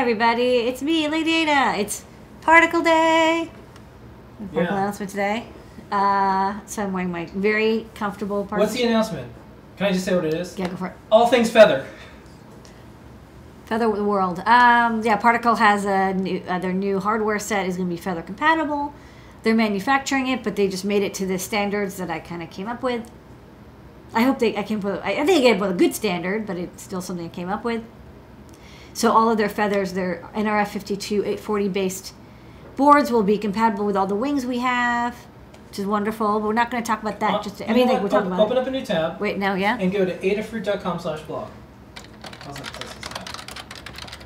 everybody. It's me, Lady Ada. It's Particle Day. Particle Yeah. announcement today. Uh, so I'm wearing my very comfortable particle. What's the announcement? Can I just say what it is? Yeah, go for it. All things feather. Feather the World. Um, yeah, Particle has a new, uh, their new hardware set is going to be Feather compatible. They're manufacturing it, but they just made it to the standards that I kind of came up with. I hope they I came up with I I think I came up with a good standard, but it's still something I came up with. So all of their feathers, their NRF 52 840 based boards will be compatible with all the wings we have, which is wonderful. But we're not going to talk about that. Uh, just I mean, like we're talking Op- about. Open up a new tab Wait, no, yeah. and go to adafruit.com slash blog. How's that? That's this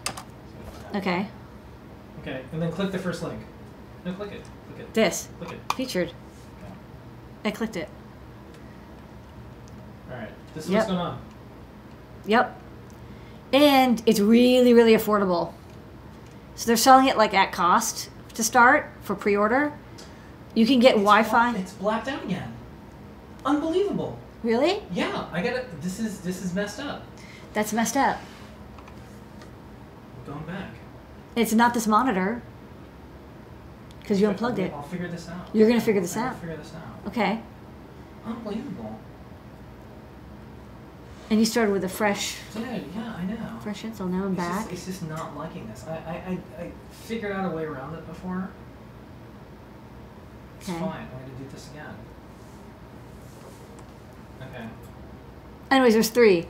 tab. Okay, Okay, and then click the first link. No, click it. Click it. this Click it. featured. Okay. I clicked it. All right. This is Yep. what's going on. Yep. And it's really, really affordable. So they're selling it like at cost to start for pre order. You can get It's Wi bla-. It's blacked out again. Unbelievable. Really? Yeah, I got it. This is this is messed up. That's messed up. I'm going back. It's not this monitor because you unplugged it. I'll figure this out. You're gonna figure this out. I'll out? Figure this out. Okay. Unbelievable. And you started with a fresh, Dude, yeah, I know. fresh insole. Now I'm It's back. just, it's just not liking this. I, I, I, I figured out a way around it before. It's Okay. fine. I'm going to do this again. Okay. Anyways, there's three.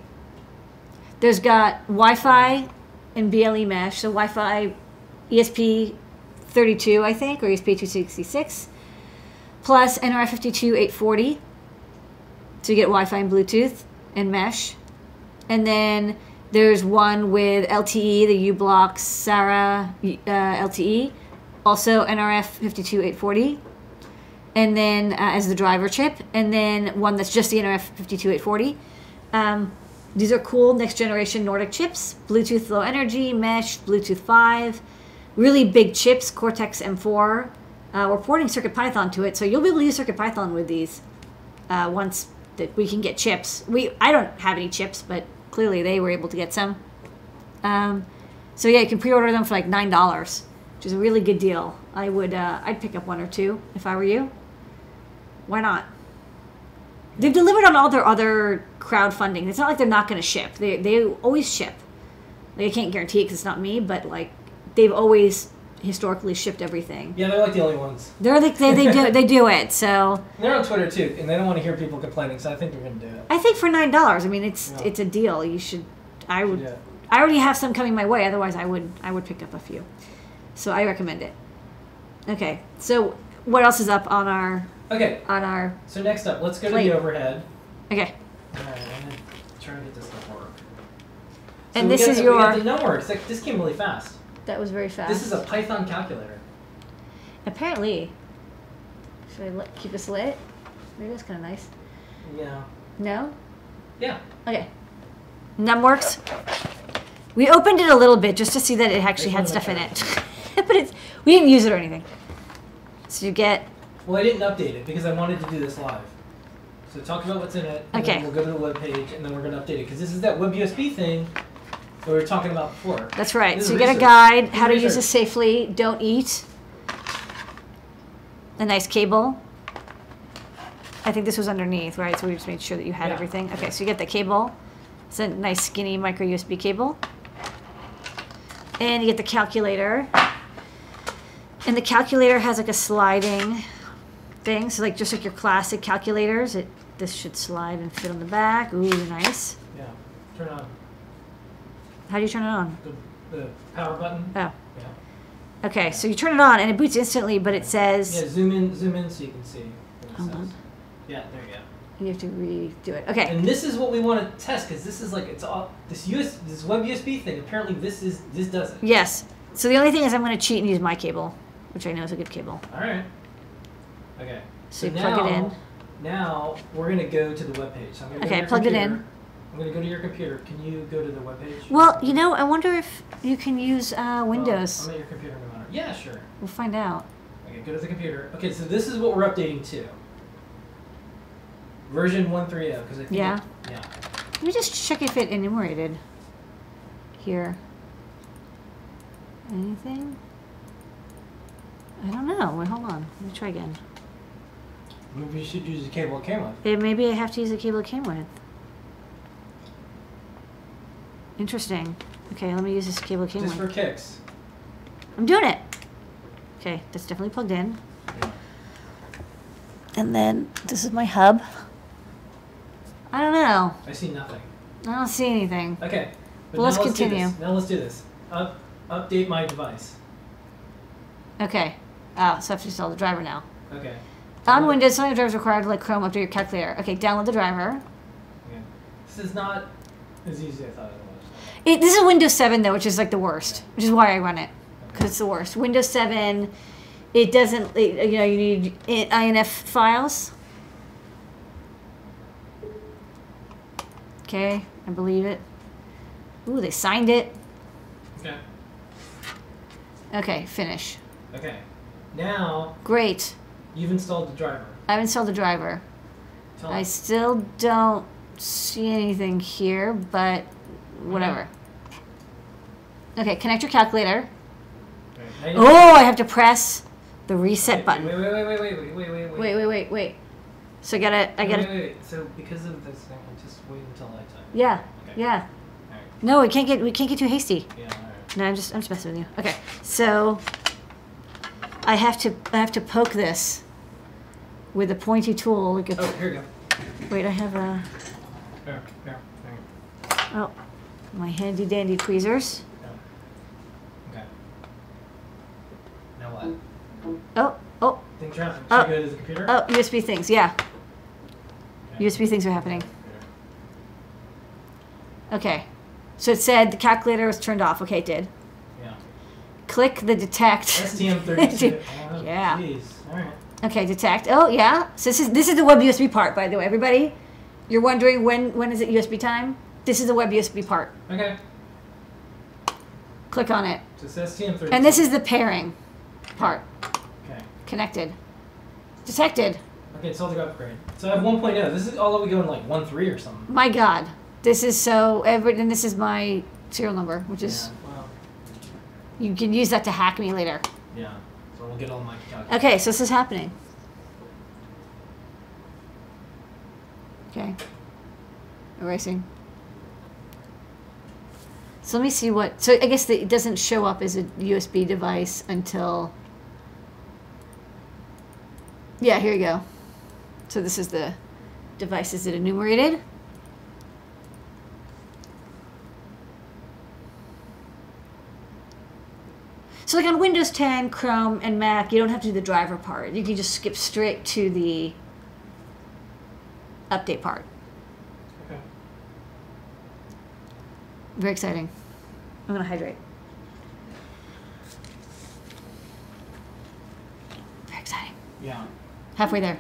There's got Wi-Fi and BLE mesh. So Wi-Fi, ESP 32, I think, or ESP 266, plus NRF52 840. So you get Wi-Fi and Bluetooth and mesh. And then there's one with LTE, the u-blox SARA uh, LTE, also NRF 52 840 and then uh, as the driver chip, and then one that's just the NRF 52840. Um, these are cool next generation Nordic chips, Bluetooth Low Energy, Mesh, Bluetooth 5, really big chips, Cortex M4. Uh, we're porting CircuitPython to it, so you'll be able to use CircuitPython with these uh, once that we can get chips. We I don't have any chips, but clearly they were able to get some. Um, so yeah, you can pre-order them for like nine dollars, which is a really good deal. I would uh, I'd pick up one or two if I were you. Why not? They've delivered on all their other crowdfunding. It's not like they're not going to ship. They they always ship. Like, I can't guarantee it because it's not me, but like they've always historically shipped everything. Yeah, they're like the only ones. They're like they, they do they do it. So And they're on Twitter too, and they don't want to hear people complaining, so I think they're going to do it. I think for nine dollars, I mean it's Yeah. it's a deal. You should. I would. Yeah. I already have some coming my way. Otherwise, I would I would pick up a few. So I recommend it. Okay. So what else is up on our Okay, on our? so next up, let's go to the overhead. Okay. Alright, I'm gonna try to get this to work. And this got is the, we got the numbers. Like, this came really fast. That was very fast. This is a Python calculator. Apparently. Should I let, keep this lit? Maybe that's kind of nice. Yeah. No? Yeah. Okay. Numworks. We opened it a little bit just to see that it actually had stuff in it. but it's we didn't use it or anything. So you get Well, I didn't update it because I wanted to do this live. So talk about what's in it. And Okay. Then we'll go to the web page and then we're going to update it because this is that web USB thing we were talking about before. that's right. This So you get a guide This how to use it safely. Don't eat. A nice cable. I think this was underneath, right? So we just made sure that you had Yeah. everything. Okay, so you get the cable. It's a nice skinny micro USB cable. And you get the calculator. And the calculator has like a sliding thing. So like just like your classic calculators, it this should slide and fit on the back. Ooh, nice. Yeah. Turn on How do you turn it on? the, the power button. Oh. Yeah. Okay, so you turn it on and it boots instantly, but it says Yeah, zoom in, zoom in so you can see what it Hold says. on. Yeah, there you go. you have to redo it. Okay. And this is what we want to test because this is like it's all this US this web USB thing. Apparently, this is this does it. Yes. So the only thing is I'm going to cheat and use my cable, which I know is a good cable. All right. Okay. So you now, plug it in. Now we're gonna go to the web page. So I'm gonna go Okay, to your plugged it in. I'm gonna go to your computer. Can you go to the web page? Well, you know, I wonder if you can use uh, Oh, Windows. I'm at your computer no matter. Yeah, sure. We'll find out. Okay, go to the computer. Okay, so this is what we're updating to. Version 130 because I think Yeah. it- yeah. Let me just check if it enumerated here. Anything? I don't know. Wait, hold on. Let me try again. Maybe you should use the cable it came with. Maybe I have to use the cable it came with. Interesting. Okay, let me use this cable came Just for kicks. I'm doing it. Okay, that's definitely plugged in. And then this is my hub. I don't know. I see nothing. I don't see anything. Okay. But Well, let's do continue. Now let's do this. Up, update my device. Okay. Ah, so I have to install the driver now. Okay. On Windows, some of the drivers required to let Chrome update your calculator. Okay, download the driver. Okay. This is not as easy as I thought it was. It, this is Windows 7 though, which is like the worst, which is why I run it because it's the worst. Windows 7, it doesn't. It, you know, you need INF files. Okay, I believe it. Ooh, they signed it. Okay. Okay, finish. Okay. Now Great. you've installed the driver. I've installed the driver. Tell I still don't see anything here, but Mm-hmm. whatever. Okay, connect your calculator. Okay, now you- Oh, I have to press the reset button. Wait, wait, wait, wait, wait, wait, wait, wait. Wait, wait, wait, wait. So I gotta, I Wait, gotta, Wait, wait, wait. So because of this thing, I'll just wait until nighttime. yeah, Okay. yeah. Alright. No, we can't get, we can't get too hasty. Yeah, alright. No, I'm just, I'm just messing with you. Okay, so I have to, I have to poke this with a pointy tool. Like a, Oh, here we go. Wait, I have a, Here, here, here. oh, my handy dandy tweezers. Okay. Now what? Oh, oh, Things are happening. Should Oh. Go to the computer? oh, USB things. Yeah, Okay. USB things are happening. Okay, so it said the calculator was turned off. Okay, it did. Yeah. Click the detect. STM32. Oh, Yeah. Alright. Okay, detect. Oh yeah. So this is this is the web USB part, by the way. Everybody, you're wondering when when is it USB time? This is the web USB part. Okay. Click on it, So it's STM32. and this is the pairing part. Okay. Connected. Detected. Okay, it's all the upgrade. So I have 1.0. This is all the way going like 1.3 or something. My God, this is so. Every and this is my serial number, which is Yeah. Well, you can use that to hack me later. yeah. So we'll get all my. Okay, so this is happening. Okay. Erasing. So let me see what. So I guess the, it doesn't show up as a USB device until. Yeah, here you go. So this is the devices that enumerated. So like on Windows 10, Chrome, and Mac, you don't have to do the driver part. You can just skip straight to the update part. Okay. Very exciting. I'm gonna hydrate. Very exciting. Yeah. Halfway there.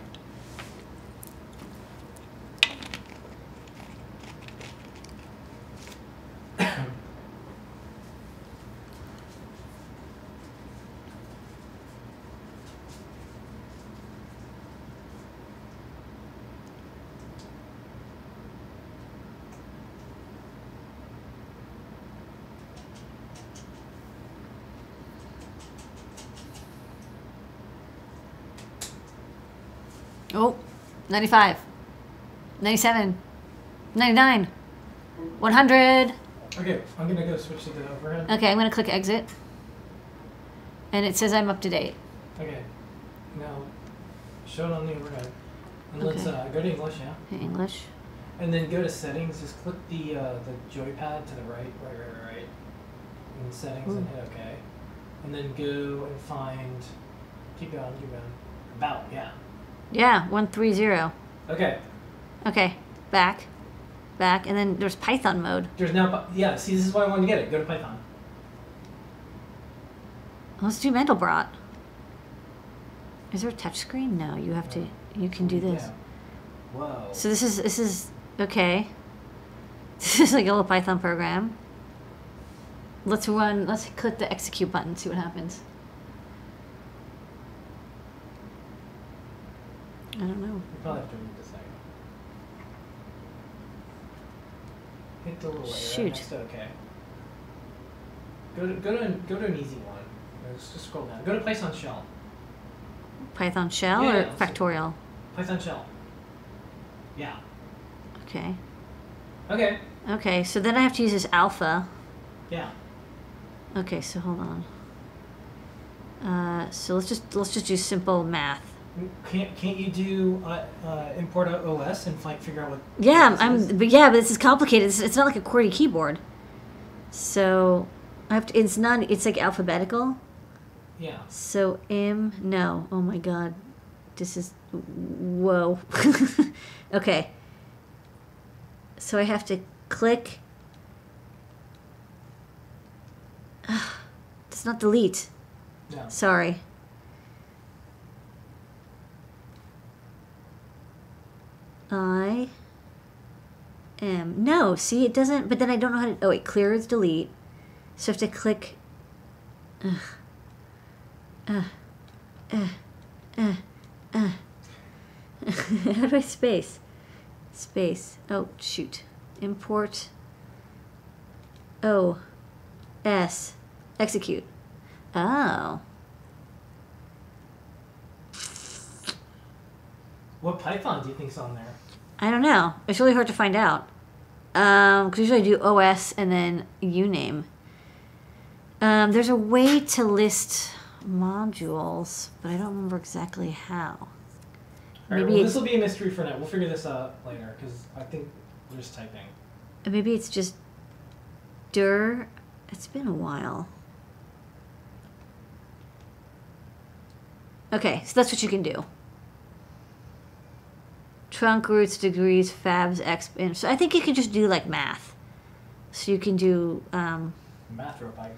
Oh, 95, 97, 99, 100. Okay, I'm gonna go switch to the overhead. Okay, I'm gonna click exit. And it says I'm up to date. Okay. Now, show it on the overhead. And let's Okay. uh, go to English, yeah. English. And then go to settings. Just click the uh, the joypad to the right, right, right, right, right. In settings and hit OK. And then go and find. Keep going, keep going. About, yeah. Yeah, 130. Okay. Okay, back, back, and then there's Python mode. There's now. Yeah. See, this is why I wanted to get it. Go to Python. Let's do Mandelbrot. Is there a touch screen? No, you have to. You can do this. Yeah. Whoa. So this is this is okay. This is like a little Python program. Let's run. Let's click the execute button. See what happens. I don't know. You probably have to read this thing. Hit the little Shoot. next to OK. Go to go to go to an easy one. Let's just scroll down. Go to Python shell. Python shell Yeah, or yeah, factorial? Python shell. Yeah. Okay. Okay. Okay, so then I have to use this alpha. Yeah. Okay, so hold on. Uh, so let's just let's just do simple math. Can't can't you do uh, uh, import a OS and like figure out what? Yeah, I'm. But yeah, but this is complicated. It's, it's not like a QWERTY keyboard. So I have to. It's not. It's like alphabetical. Yeah. So M no. Oh my god, this is whoa. okay. So I have to click. It's not delete. No. Sorry. I am no. See, it doesn't. But then I don't know how to. Oh wait, clear is delete. So I have to click. Ugh. Uh. Uh. Uh. How do I space? Space. Oh shoot. Import. O. S. Execute. Oh. What Python do you think's on there? I don't know. It's really hard to find out. Um, because usually I do OS and then uname. Um, there's a way to list modules, but I don't remember exactly how. All right. Maybe Well, this will be a mystery for now. We'll figure this out later because I think we're just typing. maybe it's just dir. It's been a while. Okay, so that's what you can do. Trunk roots, degrees, fabs, exp. and- So I think you can just do like math. So you can do. Um, Math or Python.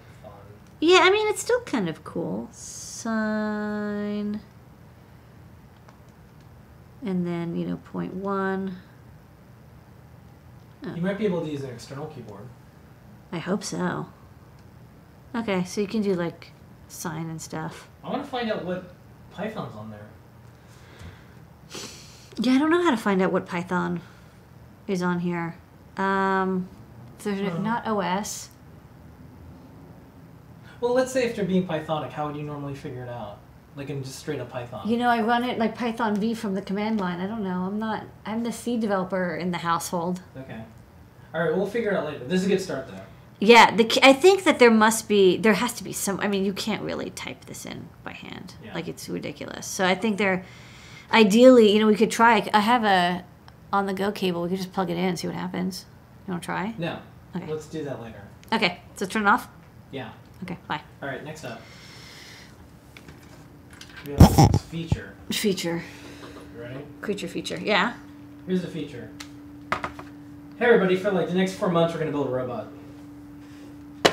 Yeah, I mean, it's still kind of cool. Sine. And then, you know, point one. You might be able to use an external keyboard. I hope so. Okay, so you can do like sine and stuff. I want to find out what Python's on there. Yeah, I don't know how to find out what Python is on here. Um, so there's Hmm. not OS. Well, let's say if they're being Pythonic, how would you normally figure it out? Like in just straight up Python. You know, I run it like Python V from the command line. I don't know. I'm not. I'm the C developer in the household. Okay. All right, we'll figure it out later. This is a good start though. Yeah, the, I think that there must be, there has to be some. I mean, you can't really type this in by hand. Yeah. Like it's ridiculous. So I think there, ideally, you know, we could try. I have a on the go cable. We could just plug it in and see what happens. You want to try? No. Okay. Let's do that later. Okay, so turn it off. Yeah. Okay, bye. All right. Next up. We have this feature. Feature, You ready? creature feature. Yeah. Here's the feature. Hey everybody! For like the next four months, we're gonna build a robot. Do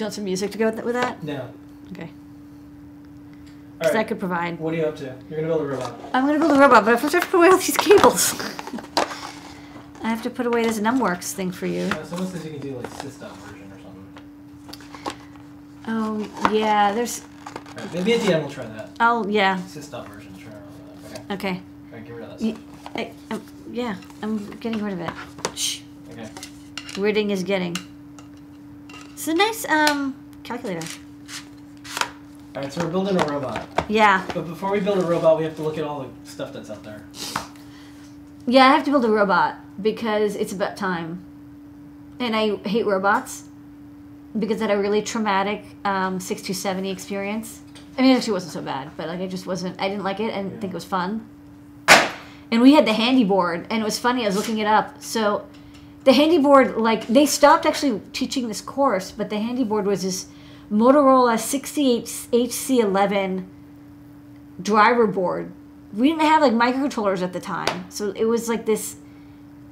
you want some music to go with that? With that? No. Okay. Because right. that could provide. What are you up to? You're gonna build a robot. I'm gonna build a robot, but I first I have to put away all these cables. I have to put away this numworks thing for you. Uh, someone says you can do like system version or something. Oh yeah, there's. Right, maybe at the end we'll try that. Oh yeah. System version. Try. Okay. Okay. Right, get rid of that. I, um, yeah, I'm getting rid of it. Shh. Okay. Ridding is getting. It's a nice um calculator. All right, so we're building a robot. Yeah, But before we build a robot, we have to look at all the stuff that's out there. yeah. I have to build a robot because it's about time, and I hate robots because I had a really traumatic um, six two seventy experience. I mean, it actually wasn't so bad, but like I just wasn't. I didn't like it and Yeah. think it was fun. And we had the handy board, and it was funny. I was looking it up. So, the handy board, like they stopped actually teaching this course, but the handy board was this Motorola 68 HC11 driver board. We didn't have like microcontrollers at the time, so it was like this.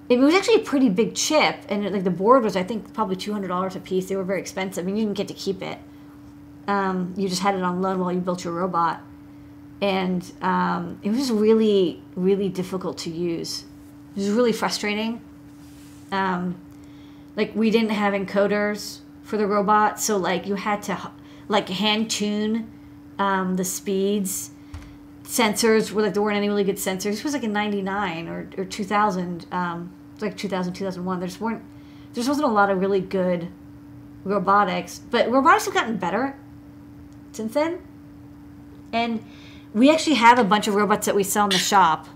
It was actually a pretty big chip, and it, like the board was, I think, probably two hundred dollars a piece. They were very expensive, and you didn't get to keep it. Um, you just had it on loan while you built your robot, and um, it was really, really difficult to use. It was really frustrating. Um, like we didn't have encoders for the robot, so like you had to like hand tune um, the speeds. Sensors were like there weren't any really good sensors. This was like in '99 or, or 2000, um, like 2000 2001. There just weren't There wasn't a lot of really good robotics, but robotics have gotten better since then. And we actually have a bunch of robots that we sell in the shop.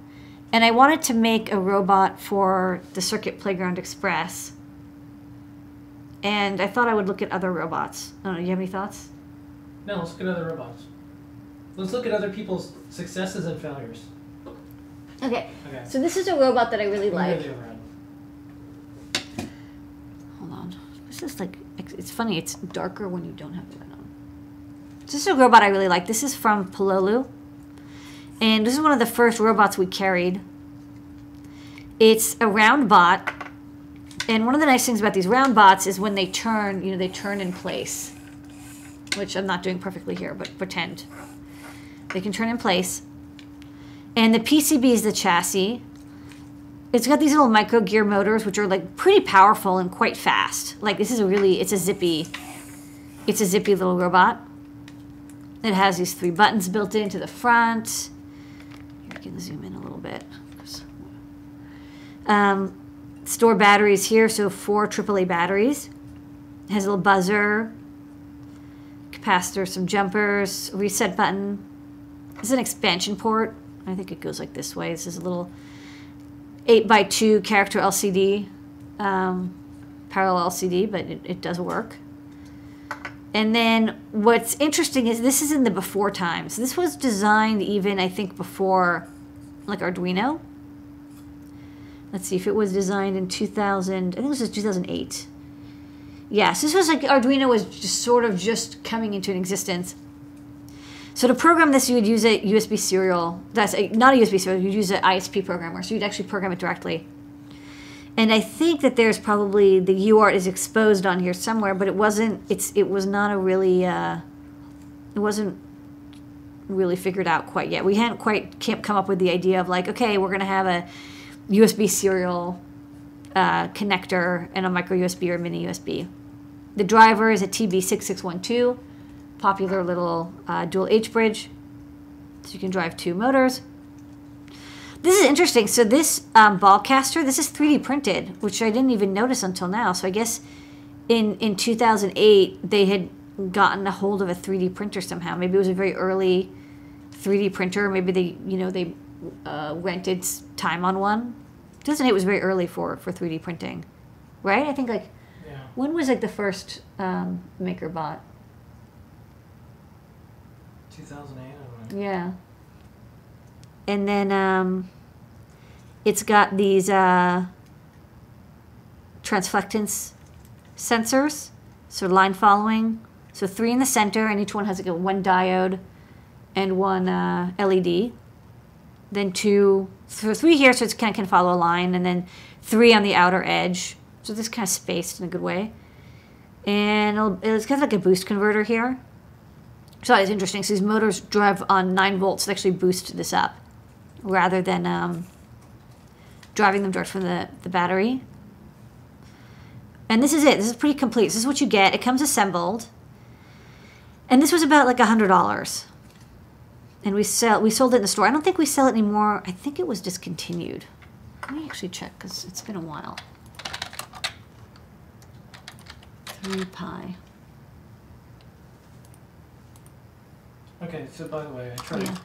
And I wanted to make a robot for the Circuit Playground Express. And I thought I would look at other robots. I don't know, you have any thoughts? No, let's look at other robots. Let's look at other people's successes and failures. Okay, Okay. so this is a robot that I really Look like. the overhead. Hold on. This is like, it's funny, it's darker when you don't have the light on. This is a robot I really like. This is from Pololu. And this is one of the first robots we carried. It's a round bot. And one of the nice things about these round bots is when they turn, you know, they turn in place. Which I'm not doing perfectly here, but pretend. They can turn in place. And the PCB is the chassis. It's got these little micro gear motors, which are like pretty powerful and quite fast. Like this is a really, it's a zippy, it's a zippy little robot. It has these three buttons built into the front. Here, I can zoom in a little bit. Um, store batteries here, so four AAA batteries. It has a little buzzer, capacitor, some jumpers, reset button. Is an expansion port. I think it goes like this way. This is a little 8 by 2 character LCD, um, parallel LCD, but it, it does work. And then what's interesting is this is in the before times. This was designed even, I think, before like Arduino. Let's see if it was designed in 2000, I think this was 2008. Yes, this was like Arduino was just sort of just coming into an existence. So to program this, you would use a USB serial. That's a, not a USB serial. You'd use an ISP programmer, so you'd actually program it directly. And I think that there's probably the UART is exposed on here somewhere, but it wasn't. It's it was not a really. Uh, it wasn't really figured out quite yet. We hadn't quite can't come up with the idea of like, okay, we're gonna have a USB serial uh, connector and a micro USB or mini USB. The driver is a TB6612 popular little uh, dual H bridge. So you can drive two motors. This is interesting. So this um, ball caster, this is 3D printed, which I didn't even notice until now. So I guess in in 2008 they had gotten a hold of a 3D printer somehow. Maybe it was a very early 3D printer. Maybe they you know they uh, rented time on one. 2008 was very early for for 3D printing, right? I think like Yeah. when was like the first um, MakerBot? 2008. I don't. Yeah. And then um, it's got these uh, transflectance sensors, so line following. So three in the center, and each one has like a one diode and one uh, LED. Then two, so three here, so it kind of can follow a line, and then three on the outer edge. So this kind of spaced in a good way. And it's kind it's like a boost converter here. So that is interesting. So these motors drive on 9 volts to actually boost this up rather than um, driving them direct from the, the battery. And this is it. This is pretty complete. This is what you get. It comes assembled. And this was about like $100. And we sell we sold it in the store. I don't think we sell it anymore. I think it was discontinued. Let me actually check because it's been a while. 3 pi. Okay, so by the way, I tried Yeah.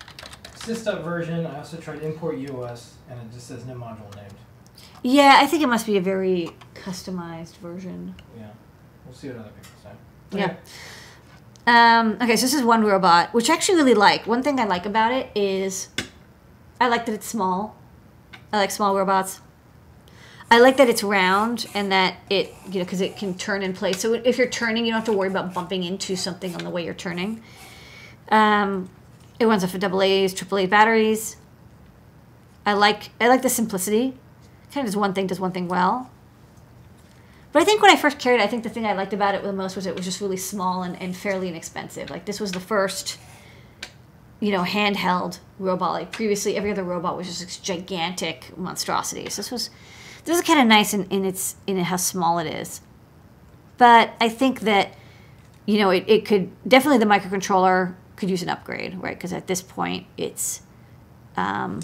sys version. I also tried import US, and it just says no module named. Yeah, I think it must be a very customized version. Yeah, we'll see what other people say. Yeah. Um, okay, so this is one robot, which I actually really like. One thing I like about it is I like that it's small. I like small robots. I like that it's round and that it, you know, because it can turn in place. So if you're turning, you don't have to worry about bumping into something on the way you're turning. Um, it runs off of double A's, triple A batteries. I like I like the simplicity. Kind of does one thing, does one thing well. But I think when I first carried it, I think the thing I liked about it the most was it was just really small and, and fairly inexpensive. Like this was the first, you know, handheld robot. Like previously, every other robot was just this gigantic monstrosities. This was, this is kind of nice in, in its in how small it is. But I think that, you know, it, it could definitely the microcontroller could use an upgrade, right? Because at this point, it's um,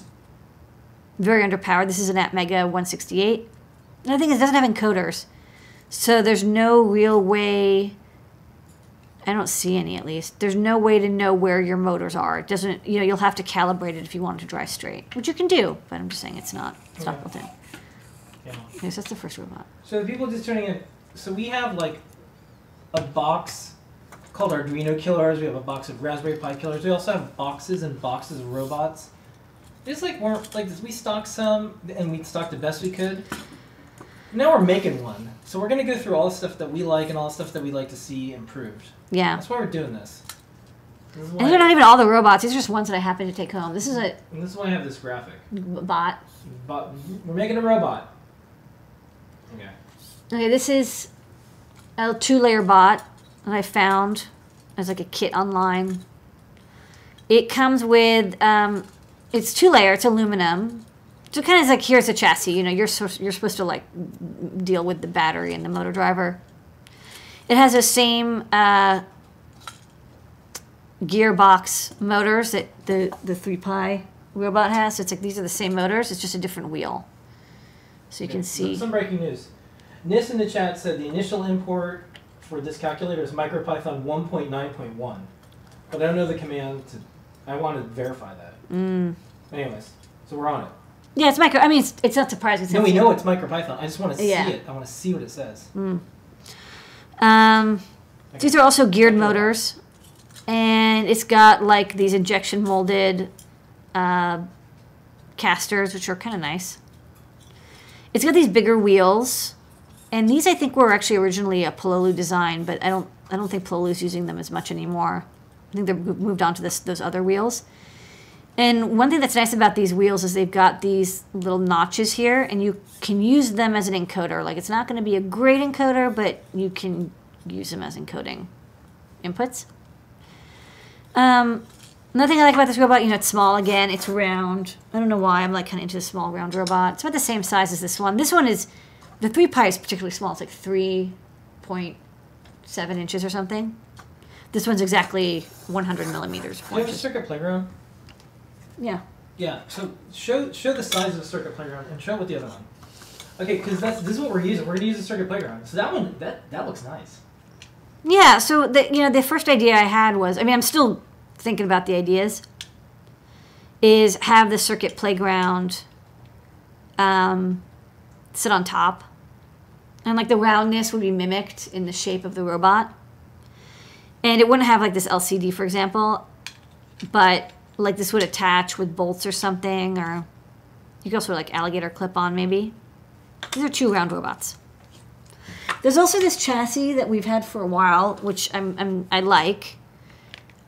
very underpowered. This is an Atmega 168. And thing is, it doesn't have encoders. So there's no real way. I don't see any at least. There's no way to know where your motors are. It doesn't, you know, you'll have to calibrate it if you want it to drive straight, which you can do, but I'm just saying it's not, it's not built in. Yeah. Yes, that's the first robot. So the people just turning in. So we have like a box called Arduino killers. We have a box of Raspberry Pi killers. We also have boxes and boxes of robots. Just like weren't like we stocked some and we stocked the best we could. Now we're making one. So we're gonna go through all the stuff that we like and all the stuff that we like to see improved. Yeah. That's why we're doing this. This And these are not even all the robots. These are just ones that I happen to take home. This is a and this is why I have this graphic. bot. But we're making a robot. Okay. Okay, this is a two-layer bot that I found as like a kit online. It comes with um, it's two layer. It's aluminum. So kind of like here's a chassis. You know, you're so, you're supposed to like deal with the battery and the motor driver. It has the same uh, gearbox motors that the the three pi robot has. So it's like these are the same motors. It's just a different wheel. So you can see. Some breaking news. Nis in the chat said the initial import for this calculator is MicroPython 1.9.1. But I don't know the command to. I want to verify that. Mm. Anyways, so we're on it. Yeah, it's micro. I mean, it's, it's not surprising. No, we know it's MicroPython. I just want to see it. I want to see what it says. Um, Okay. these are also geared motors, and it's got like these injection molded uh, casters, which are kind of nice. It's got these bigger wheels, and these I think were actually originally a Pololu design, but I don't I don't think Pololu's using them as much anymore. I think they've moved on to this those other wheels. And one thing that's nice about these wheels is they've got these little notches here, and you can use them as an encoder. Like it's not going to be a great encoder, but you can use them as encoding inputs. Um, another thing I like about this robot, you know, it's small again. It's round. I don't know why I'm like kind of into the small round robot. It's about the same size as this one. This one is the three pi is particularly small. It's like three point seven inches or something. This one's exactly 100 millimeters. Do you have a circuit playground? Yeah. Yeah. So show show the size of the circuit playground and show with the other one. Okay, because that's this is what we're using. We're gonna use the circuit playground. So that one that that looks nice. Yeah, so the you know the first idea I had was I mean I'm still thinking about the ideas is have the circuit playground um, sit on top and like the roundness would be mimicked in the shape of the robot and it wouldn't have like this LCD for example but like this would attach with bolts or something or you could also like alligator clip on maybe these are two round robots there's also this chassis that we've had for a while, which I'm, I'm I like.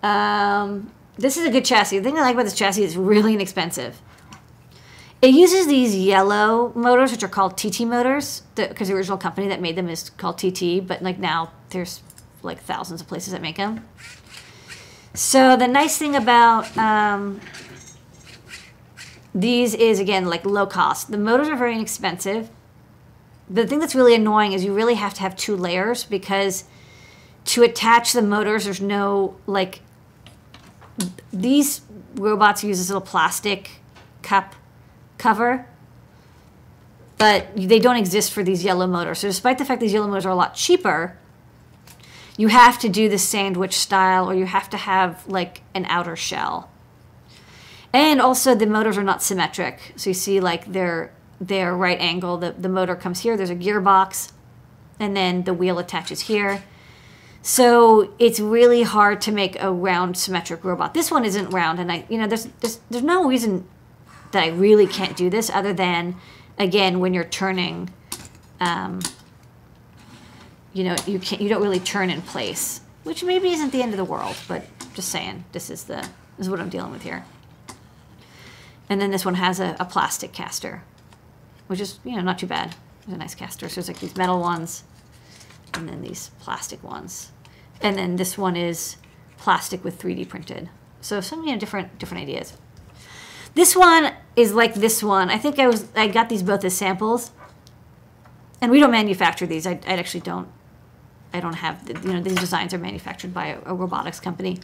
Um, this is a good chassis. The thing I like about this chassis is really inexpensive. It uses these yellow motors, which are called TT motors, because the original company that made them is called TT. But like now, there's like thousands of places that make them. So the nice thing about um, these is again like low cost. The motors are very inexpensive the thing that's really annoying is you really have to have two layers because to attach the motors there's no like these robots use this little plastic cup cover but they don't exist for these yellow motors so despite the fact these yellow motors are a lot cheaper you have to do the sandwich style or you have to have like an outer shell. And also the motors are not symmetric. So you see like they're right angle the, the motor comes here there's a gearbox and then the wheel attaches here. So it's really hard to make a round symmetric robot. This one isn't round and i you know there's there's, there's no reason that i really can't do this other than again when you're turning um, you know you can't you don't really turn in place which maybe isn't the end of the world but just saying this is the this is what i'm dealing with here and then this one has a, a plastic caster which is you know not too bad. There's a nice caster. So there's like these metal ones, and then these plastic ones, and then this one is plastic with 3D printed. So some you know different different ideas. This one is like this one. I think I was I got these both as samples, and we don't manufacture these. I, I actually don't. I don't have you know these designs are manufactured by a, a robotics company.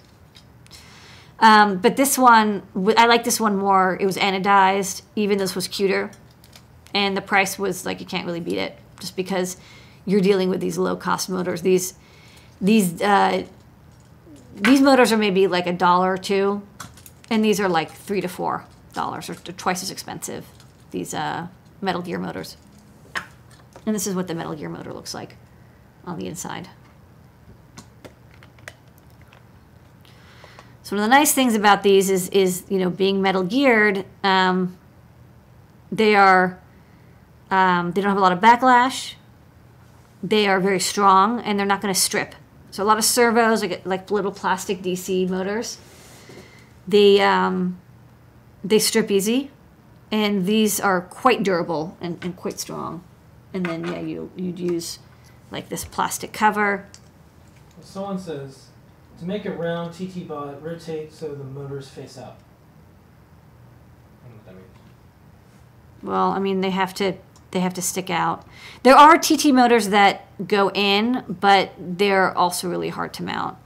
Um, but this one, I like this one more. It was anodized, even this was cuter and the price was like you can't really beat it just because you're dealing with these low cost motors. These these uh, these motors are maybe like a dollar or two, and these are like three to four dollars, or twice as expensive. These uh, Metal Gear motors. And this is what the Metal Gear motor looks like on the inside. So one of the nice things about these is, is you know, being metal geared, um, they are, um, they don't have a lot of backlash. They are very strong, and they're not going to strip. So a lot of servos, like, like little plastic DC motors, they, um, they strip easy, and these are quite durable and, and quite strong. And then, yeah, you, you'd use like this plastic cover. Someone says, to make a round TT bot, rotate so the motors face out. I don't know what that means. Well, I mean, they have to they have to stick out. There are TT motors that go in, but they're also really hard to mount.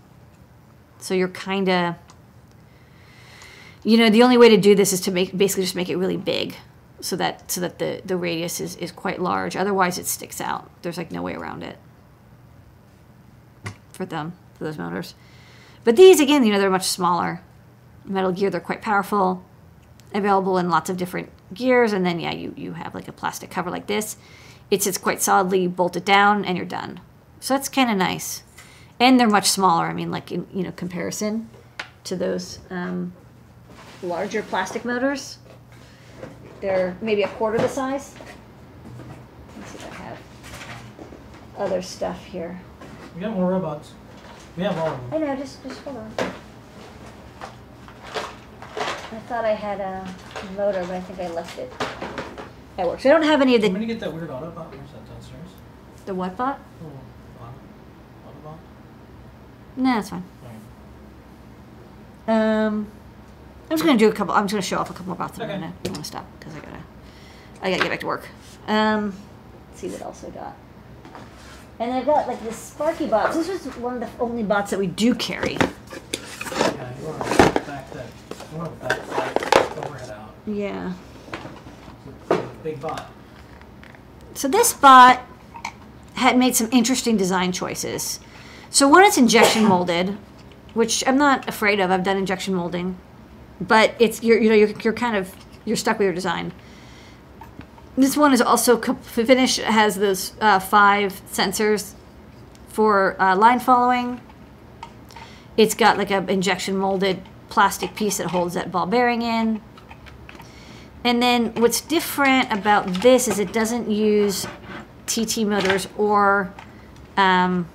So you're kind of you know, the only way to do this is to make basically just make it really big so that so that the the radius is is quite large. Otherwise it sticks out. There's like no way around it. For them, for those motors. But these again, you know, they're much smaller. Metal Gear, they're quite powerful, available in lots of different gears, and then yeah, you you have like a plastic cover like this. It sits quite solidly, bolted down, and you're done. So that's kind of nice, and they're much smaller. I mean, like in you know comparison to those um, larger plastic motors, they're maybe a quarter the size. Let's see if I have other stuff here. We got more robots. We have all of them. I know, just just hold on. I thought I had a motor, but I think I left it at work. So I don't have any of the... I'm gonna get that weird Autobot. Where's that downstairs? the what bot? Oh, Auto- Autobot? No, that's fine. Alright. Um, I'm just gonna do a couple. I'm just gonna show off a couple more bots. I'm Okay. gonna, I'm gonna stop because I gotta, I gotta get back to work. Um, let's see what else I got. And I've got like this Sparki box. This was one of the only bots that we do carry. Yeah, you want to back that. You want to back that overhead out. Yeah. Big bot. So this bot had made some interesting design choices. So one, it's injection molded, which I'm not afraid of. I've done injection molding, but it's you're you know you're, you're kind of you're stuck with your design. This one is also finished has those uh, five sensors for uh, line following. It's got like a injection molded plastic piece that holds that ball bearing in. And then what's different about this is it doesn't use TT motors or um,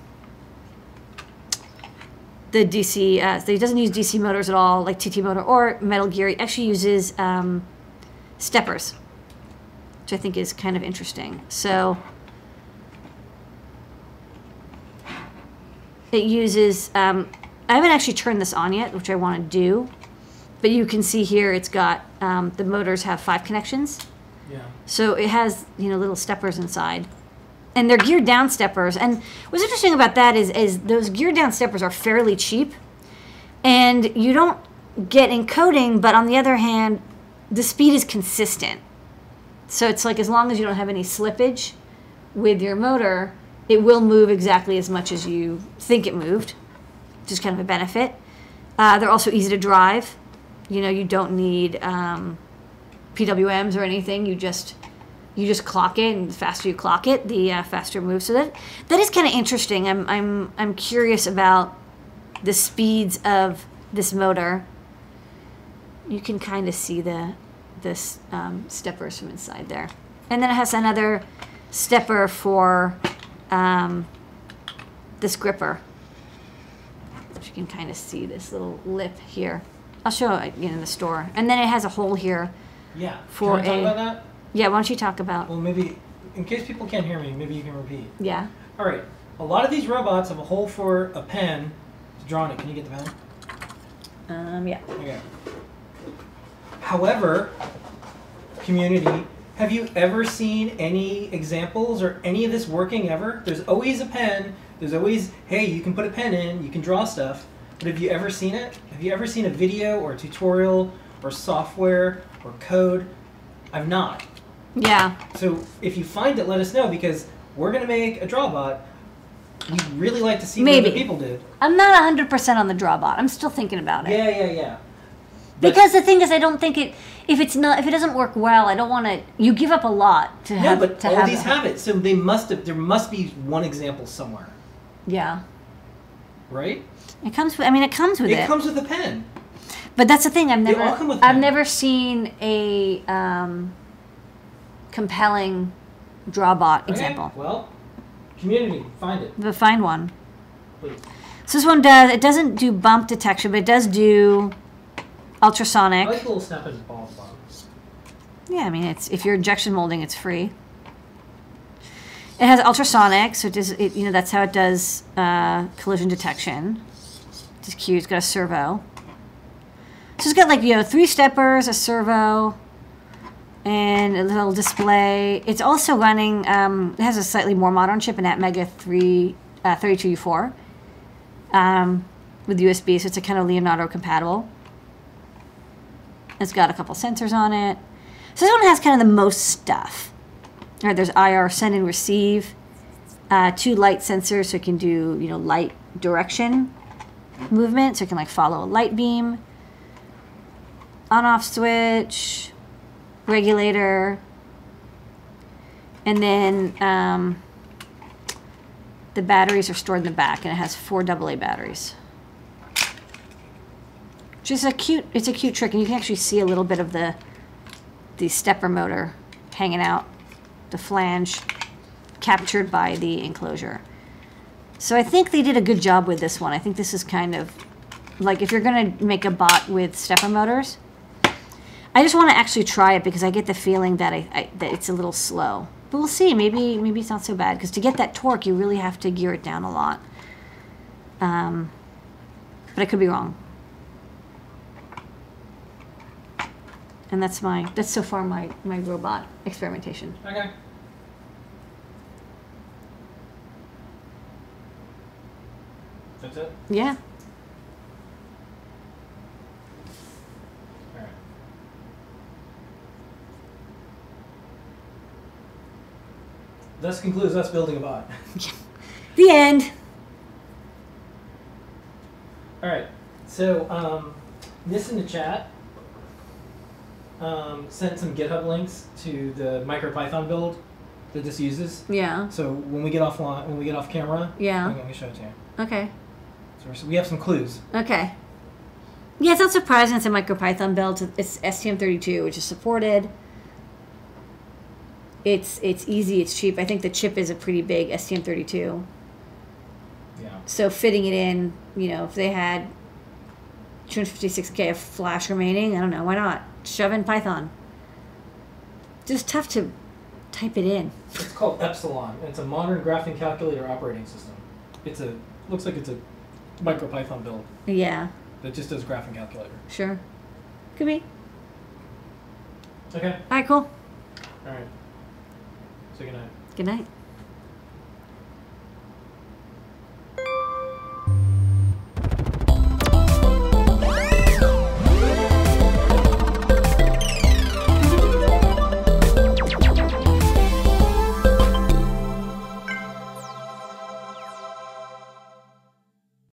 the DC. Uh, so it doesn't use DC motors at all, like TT motor or Metal Gear. It actually uses um, steppers, which I think is kind of interesting. So it uses. Um, I haven't actually turned this on yet, which I want to do. But you can see here it's got um, the motors have five connections. Yeah. So it has, you know, little steppers inside. And they're geared down steppers. And what's interesting about that is, is those geared down steppers are fairly cheap. And you don't get encoding, but on the other hand, the speed is consistent. So it's like as long as you don't have any slippage with your motor, it will move exactly as much as you think it moved, which is kind of a benefit. Uh, they're also easy to drive. You know, you don't need um, PWMs or anything. You just you just clock it, and the faster you clock it, the uh, faster it moves. So that that is kind of interesting. I'm I'm I'm curious about the speeds of this motor. You can kind of see the this um, steppers from inside there, and then it has another stepper for um, this gripper. You can kind of see this little lip here. I'll show it you in the store, and then it has a hole here. Yeah. For Can I talk a-? Yeah, why don't you talk about? Well, maybe in case people can't hear me, maybe you can repeat. Yeah. All right. A lot of these robots have a hole for a pen to draw on it. Can you get the pen? Um, yeah. Okay. However, community, have you ever seen any examples or any of this working ever? There's always a pen. There's always, hey, you can put a pen in, you can draw stuff. But have you ever seen it? Have you ever seen a video or a tutorial or software or code? I've not. Yeah. So if you find it, let us know because we're gonna make a drawbot. We'd really like to see Maybe. what other people did. I'm not 100% on the drawbot. I'm still thinking about it. Yeah, yeah, yeah. But- Because the thing is, I don't think it. If it's not, if it doesn't work well, I don't want to. You give up a lot to no, have. but to all have these a- have it, so they must have. There must be one example somewhere, Yeah, right? it comes. With, I mean, it comes with it. It comes with a pen. but that's the thing. I've They never. all come with I've pen. never seen a um, compelling drawbot Okay, example. Well, community, find it, But find one. please. So this one does. It doesn't do bump detection, but it does do ultrasonic. I like little snap and ball bottom. Yeah, I mean, it's if you're injection molding, it's free. It has ultrasonic, so it does. It, you know, that's how it does uh, collision detection. It's cute. It's got a servo. So it's got like you know three steppers, a servo, and a little display. It's also running. Um, it has a slightly more modern chip, an Atmega three uh, 32U4, um, with USB. So it's a kind of Leonardo compatible. It's got a couple sensors on it. So this one has kind of the most stuff. All right, there's IR send and receive, uh, two light sensors, so it can do you know light direction movement, so it can like follow a light beam. On-off switch, regulator, and then um, the batteries are stored in the back, and it has four AA batteries. Is a cute. It's a cute trick, and you can actually see a little bit of the the stepper motor hanging out, the flange captured by the enclosure. So I think they did a good job with this one. I think this is kind of like if you're gonna make a bot with stepper motors. I just want to actually try it because I get the feeling that I, I that it's a little slow. But we'll see. Maybe maybe it's not so bad because to get that torque, you really have to gear it down a lot. Um, but I could be wrong. And that's my that's so far my my robot experimentation. Okay. That's it. Yeah. Thus concludes us building a bot. The end. All right. So, um, this in the chat um, sent some GitHub links to the MicroPython build that this uses. Yeah. So when we get offline, when we get off camera, Yeah. I'm going to show it to you. Okay. So we have some clues. Okay. Yeah, it's not surprising it's a MicroPython build. It's STM32, which is supported. It's it's easy. It's cheap. I think the chip is a pretty big STM32. Yeah. So fitting it in, you know, if they had 256k of flash remaining, I don't know, why not shove in Python? Just tough to type it in. It's called Epsilon. and It's a modern graphing calculator operating system. It's a looks like it's a MicroPython build Yeah, that just does graphing calculator. sure. Could be. Okay. All right, cool. All right. So good night. Good night.